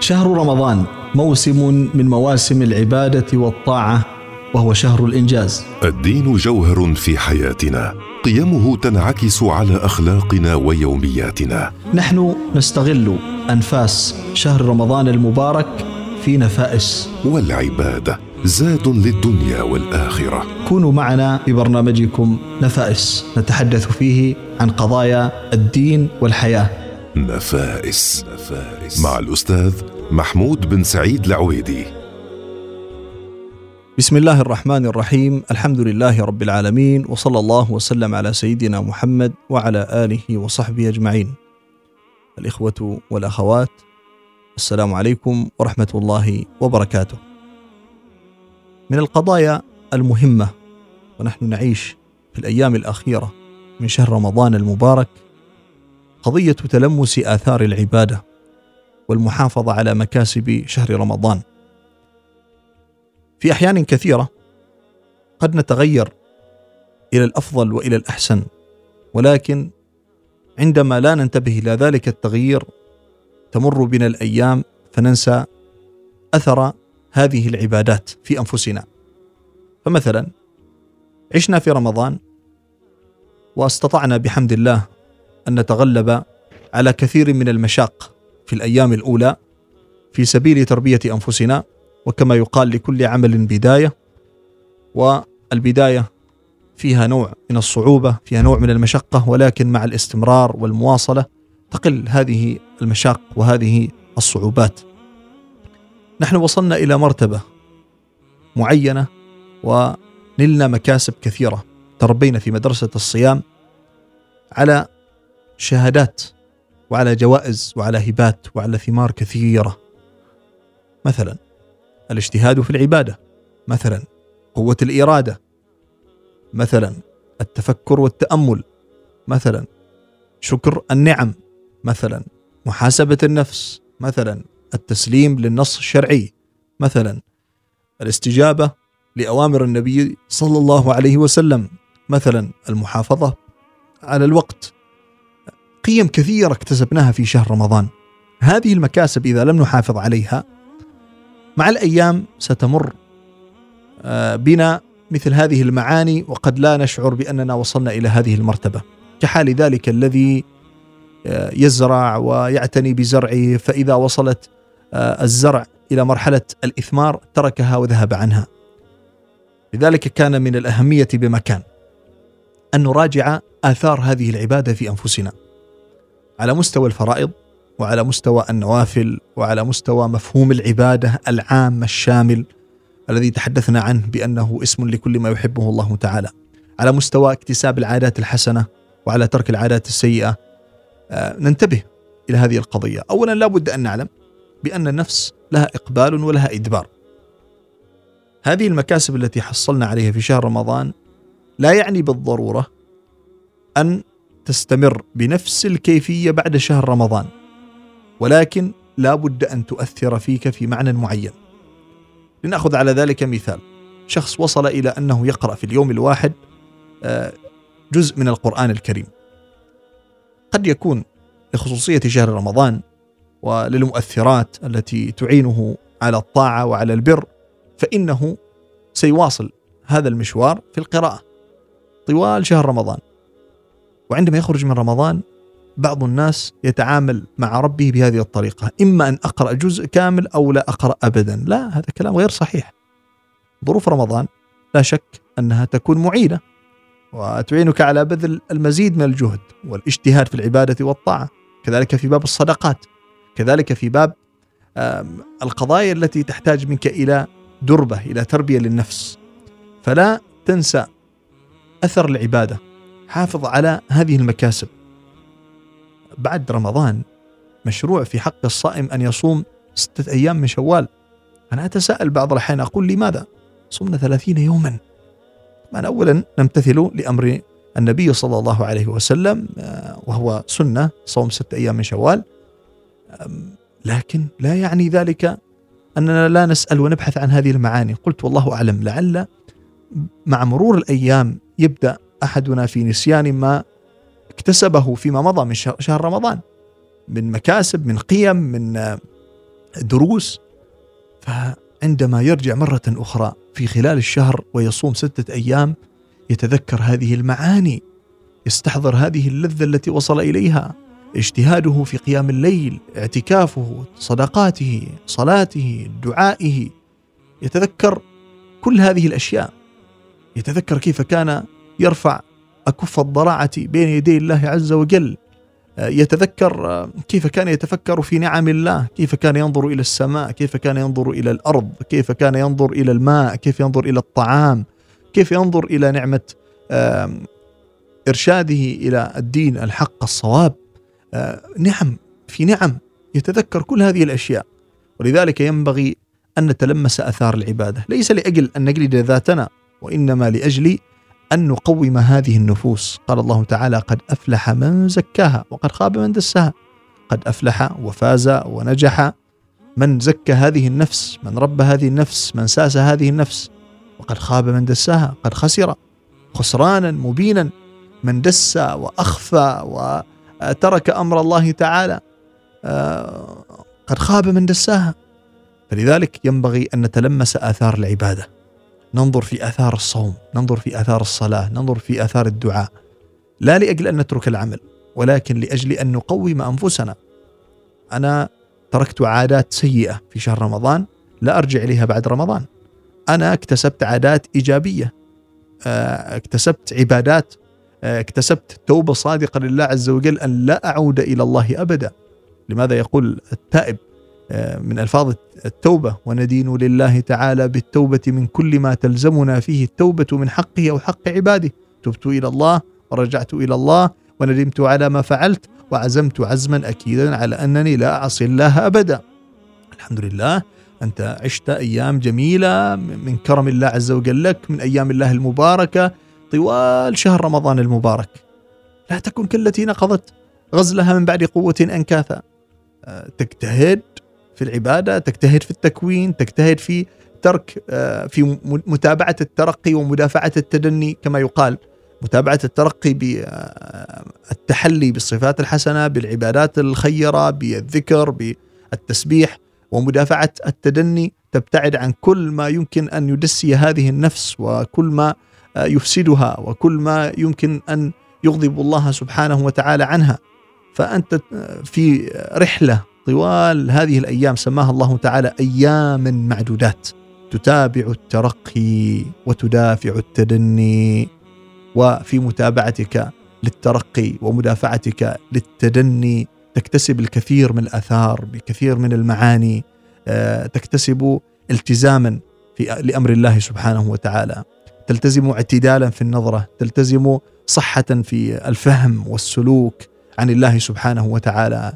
شهر رمضان موسم من مواسم العبادة والطاعة وهو شهر الإنجاز. الدين جوهر في حياتنا. قيمه تنعكس على أخلاقنا ويومياتنا. نحن نستغل أنفاس شهر رمضان المبارك في نفائس. والعباده زاد للدنيا والآخرة. كونوا معنا في برنامجكم نفائس. نتحدث فيه عن قضايا الدين والحياة. نفائس مع الأستاذ محمود بن سعيد العويدي. بسم الله الرحمن الرحيم. الحمد لله رب العالمين وصلى الله وسلم على سيدنا محمد وعلى آله وصحبه أجمعين. الإخوة والأخوات السلام عليكم ورحمة الله وبركاته. من القضايا المهمة ونحن نعيش في الأيام الأخيرة من شهر رمضان المبارك قضية تلمس آثار العبادة والمحافظة على مكاسب شهر رمضان. في أحيان كثيرة قد نتغير إلى الأفضل وإلى الأحسن ولكن عندما لا ننتبه إلى ذلك التغيير تمر بنا الأيام فننسى أثر هذه العبادات في أنفسنا. فمثلا عشنا في رمضان واستطعنا بحمد الله أن نتغلب على كثير من المشاق في الأيام الأولى في سبيل تربية أنفسنا وكما يقال لكل عمل بداية والبداية فيها نوع من الصعوبة فيها نوع من المشقة ولكن مع الاستمرار والمواصلة تقل هذه المشاق وهذه الصعوبات. نحن وصلنا إلى مرتبة معينة ونلنا مكاسب كثيرة. تربينا في مدرسة الصيام على شهادات وعلى جوائز وعلى هبات وعلى ثمار كثيرة. مثلا الاجتهاد في العبادة مثلا قوة الإرادة مثلا التفكر والتأمل مثلا شكر النعم مثلا محاسبة النفس مثلا التسليم للنص الشرعي مثلا الاستجابة لأوامر النبي صلى الله عليه وسلم مثلا المحافظة على الوقت. قيم كثيرة اكتسبناها في شهر رمضان هذه المكاسب إذا لم نحافظ عليها مع الأيام ستمر آه، بنا مثل هذه المعاني وقد لا نشعر بأننا وصلنا إلى هذه المرتبة كحال ذلك الذي آه، يزرع ويعتني بزرعه فإذا وصلت آه، الزرع إلى مرحلة الإثمار تركها وذهب عنها. لذلك كان من الأهمية بمكان أن نراجع آثار هذه العبادة في أنفسنا. على مستوى الفرائض وعلى مستوى النوافل وعلى مستوى مفهوم العبادة العام الشامل الذي تحدثنا عنه بأنه اسم لكل ما يحبه الله تعالى. على مستوى اكتساب العادات الحسنة وعلى ترك العادات السيئة آه، ننتبه إلى هذه القضية. اولا لا بد أن نعلم بأن النفس لها إقبال ولها إدبار. هذه المكاسب التي حصلنا عليها في شهر رمضان لا يعني بالضرورة أن تستمر بنفس الكيفية بعد شهر رمضان. ولكن لا بد أن تؤثر فيك في معنى معين. لنأخذ على ذلك مثال. شخص وصل إلى أنه يقرأ في اليوم الواحد آه، جزء من القرآن الكريم. قد يكون لخصوصية شهر رمضان وللمؤثرات التي تعينه على الطاعة وعلى البر فإنه سيواصل هذا المشوار في القراءة. طوال شهر رمضان. وعندما يخرج من رمضان بعض الناس يتعامل مع ربه بهذه الطريقة. إما أن أقرأ جزء كامل أو لا أقرأ ابدا. لا هذا كلام غير صحيح. ظروف رمضان لا شك أنها تكون معينة وتعينك على بذل المزيد من الجهد والاجتهاد في العبادة والطاعة. كذلك في باب الصدقات. كذلك في باب القضايا التي تحتاج منك إلى دربة إلى تربية للنفس. فلا تنسى أثر العبادة. حافظ على هذه المكاسب. بعد رمضان مشروع في حق الصائم أن يصوم ستة أيام من شوال. أنا أتساءل بعض الأحيان أقول لماذا؟ صمنا ثلاثين يوما. طبعا اولا نمتثل لأمر النبي صلى الله عليه وسلم آه، وهو سنة صوم ستة أيام من شوال. لكن لا يعني ذلك أننا لا نسأل ونبحث عن هذه المعاني. قلت والله أعلم لعل مع مرور الأيام يبدأ أحدنا في نسيان ما اكتسبه فيما مضى من شهر رمضان من مكاسب من قيم من دروس. فعندما يرجع مرة أخرى في خلال الشهر ويصوم ستة أيام يتذكر هذه المعاني يستحضر هذه اللذة التي وصل إليها. اجتهاده في قيام الليل اعتكافه صدقاته صلاته دعائه. يتذكر كل هذه الأشياء. يتذكر كيف كان يرفع أكف الضراعة بين يدي الله عز وجل. يتذكر كيف كان يتفكر في نعم الله كيف كان ينظر إلى السماء كيف كان ينظر إلى الأرض كيف كان ينظر إلى الماء كيف ينظر إلى الطعام كيف ينظر إلى نعمة إرشاده إلى الدين الحق الصواب. نعم في نعم يتذكر كل هذه الأشياء. ولذلك ينبغي أن نتلمس آثار العبادة. ليس لأجل أن نجلد ذاتنا وإنما لأجل أن نقوم هذه النفوس. قال الله تعالى قد أفلح من زكاها وقد خاب من دسها قد أفلح وفاز ونجح من زكى هذه النفس من رب هذه النفس من ساس هذه النفس. وقد خاب من دساها قد خسر خسرانا مبينا من دس وأخفى وترك أمر الله تعالى. آه، قد خاب من دساها. فلذلك ينبغي أن نتلمس آثار العبادة. ننظر في آثار الصوم ننظر في آثار الصلاة ننظر في آثار الدعاء. لا لأجل أن نترك العمل ولكن لأجل أن نقوم أنفسنا. أنا تركت عادات سيئة في شهر رمضان لا أرجع إليها بعد رمضان. أنا اكتسبت عادات إيجابية آه، اكتسبت عبادات آه، اكتسبت توبة صادقة لله عز وجل أن لا أعود إلى الله أبدا. لماذا يقول التائب؟ من ألفاظ التوبة وندين لله تعالى بالتوبة من كل ما تلزمنا فيه التوبة من حقه أو حق عباده. تبت إلى الله ورجعت إلى الله وندمت على ما فعلت وعزمت عزما أكيدا على أنني لا أعصي الله أبدا. الحمد لله أنت عشت أيام جميلة من كرم الله عز وجل لك من أيام الله المباركة طوال شهر رمضان المبارك. لا تكن كالتي نقضت غزلها من بعد قوة أنكاثا. آه، تجتهد في العبادة تجتهد في التكوين تجتهد في ترك آه، في متابعة الترقي ومدافعة التدني كما يقال. متابعة الترقي بالتحلي بالصفات الحسنة بالعبادات الخيرة بالذكر بالتسبيح ومدافعة التدني تبتعد عن كل ما يمكن أن يدسي هذه النفس وكل ما آه، يفسدها وكل ما يمكن أن يغضب الله سبحانه وتعالى عنها. فأنت في رحلة طوال هذه الأيام سماها الله تعالى أيام معدودات. تتابع الترقي وتدافع التدني وفي متابعتك للترقي ومدافعتك للتدني تكتسب الكثير من الآثار بكثير من المعاني آه، تكتسب التزاما في لأمر الله سبحانه وتعالى. تلتزم اعتدالا في النظرة تلتزم صحة في الفهم والسلوك عن الله سبحانه وتعالى.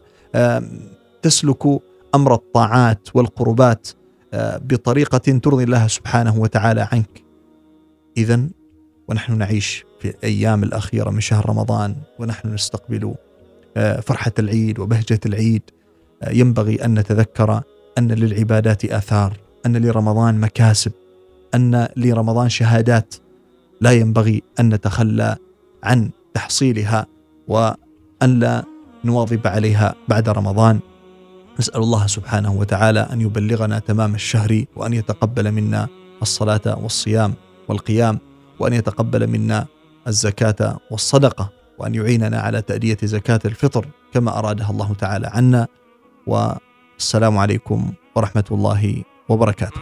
تسلك أمر الطاعات والقربات آه، بطريقة ترضي الله سبحانه وتعالى عنك. اذا ونحن نعيش في الأيام الأخيرة من شهر رمضان ونحن نستقبل آه، فرحة العيد وبهجة العيد. آه، ينبغي أن نتذكر أن للعبادات آثار، أن لرمضان مكاسب، أن لرمضان شهادات. لا ينبغي أن نتخلى عن تحصيلها وأن لا نواظب عليها بعد رمضان. نسأل الله سبحانه وتعالى أن يبلغنا تمام الشهر وأن يتقبل منا الصلاة والصيام والقيام وأن يتقبل منا الزكاة والصدقة وأن يعيننا على تأدية زكاة الفطر كما أرادها الله تعالى عنا والسلام عليكم ورحمة الله وبركاته.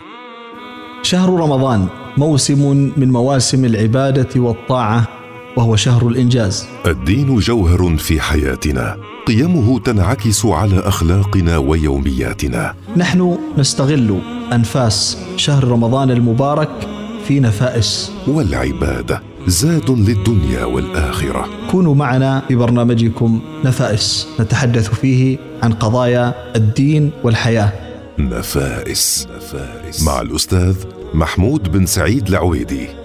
شهر رمضان موسم من مواسم العبادة والطاعة وهو شهر الإنجاز. الدين جوهر في حياتنا قيمه تنعكس على أخلاقنا ويومياتنا. نحن نستغل أنفاس شهر رمضان المبارك في نفائس. والعباده زاد للدنيا والآخرة. كونوا معنا في برنامجكم نفائس. نتحدث فيه عن قضايا الدين والحياة. نفائس, نفائس. مع الأستاذ محمود بن سعيد العويدي.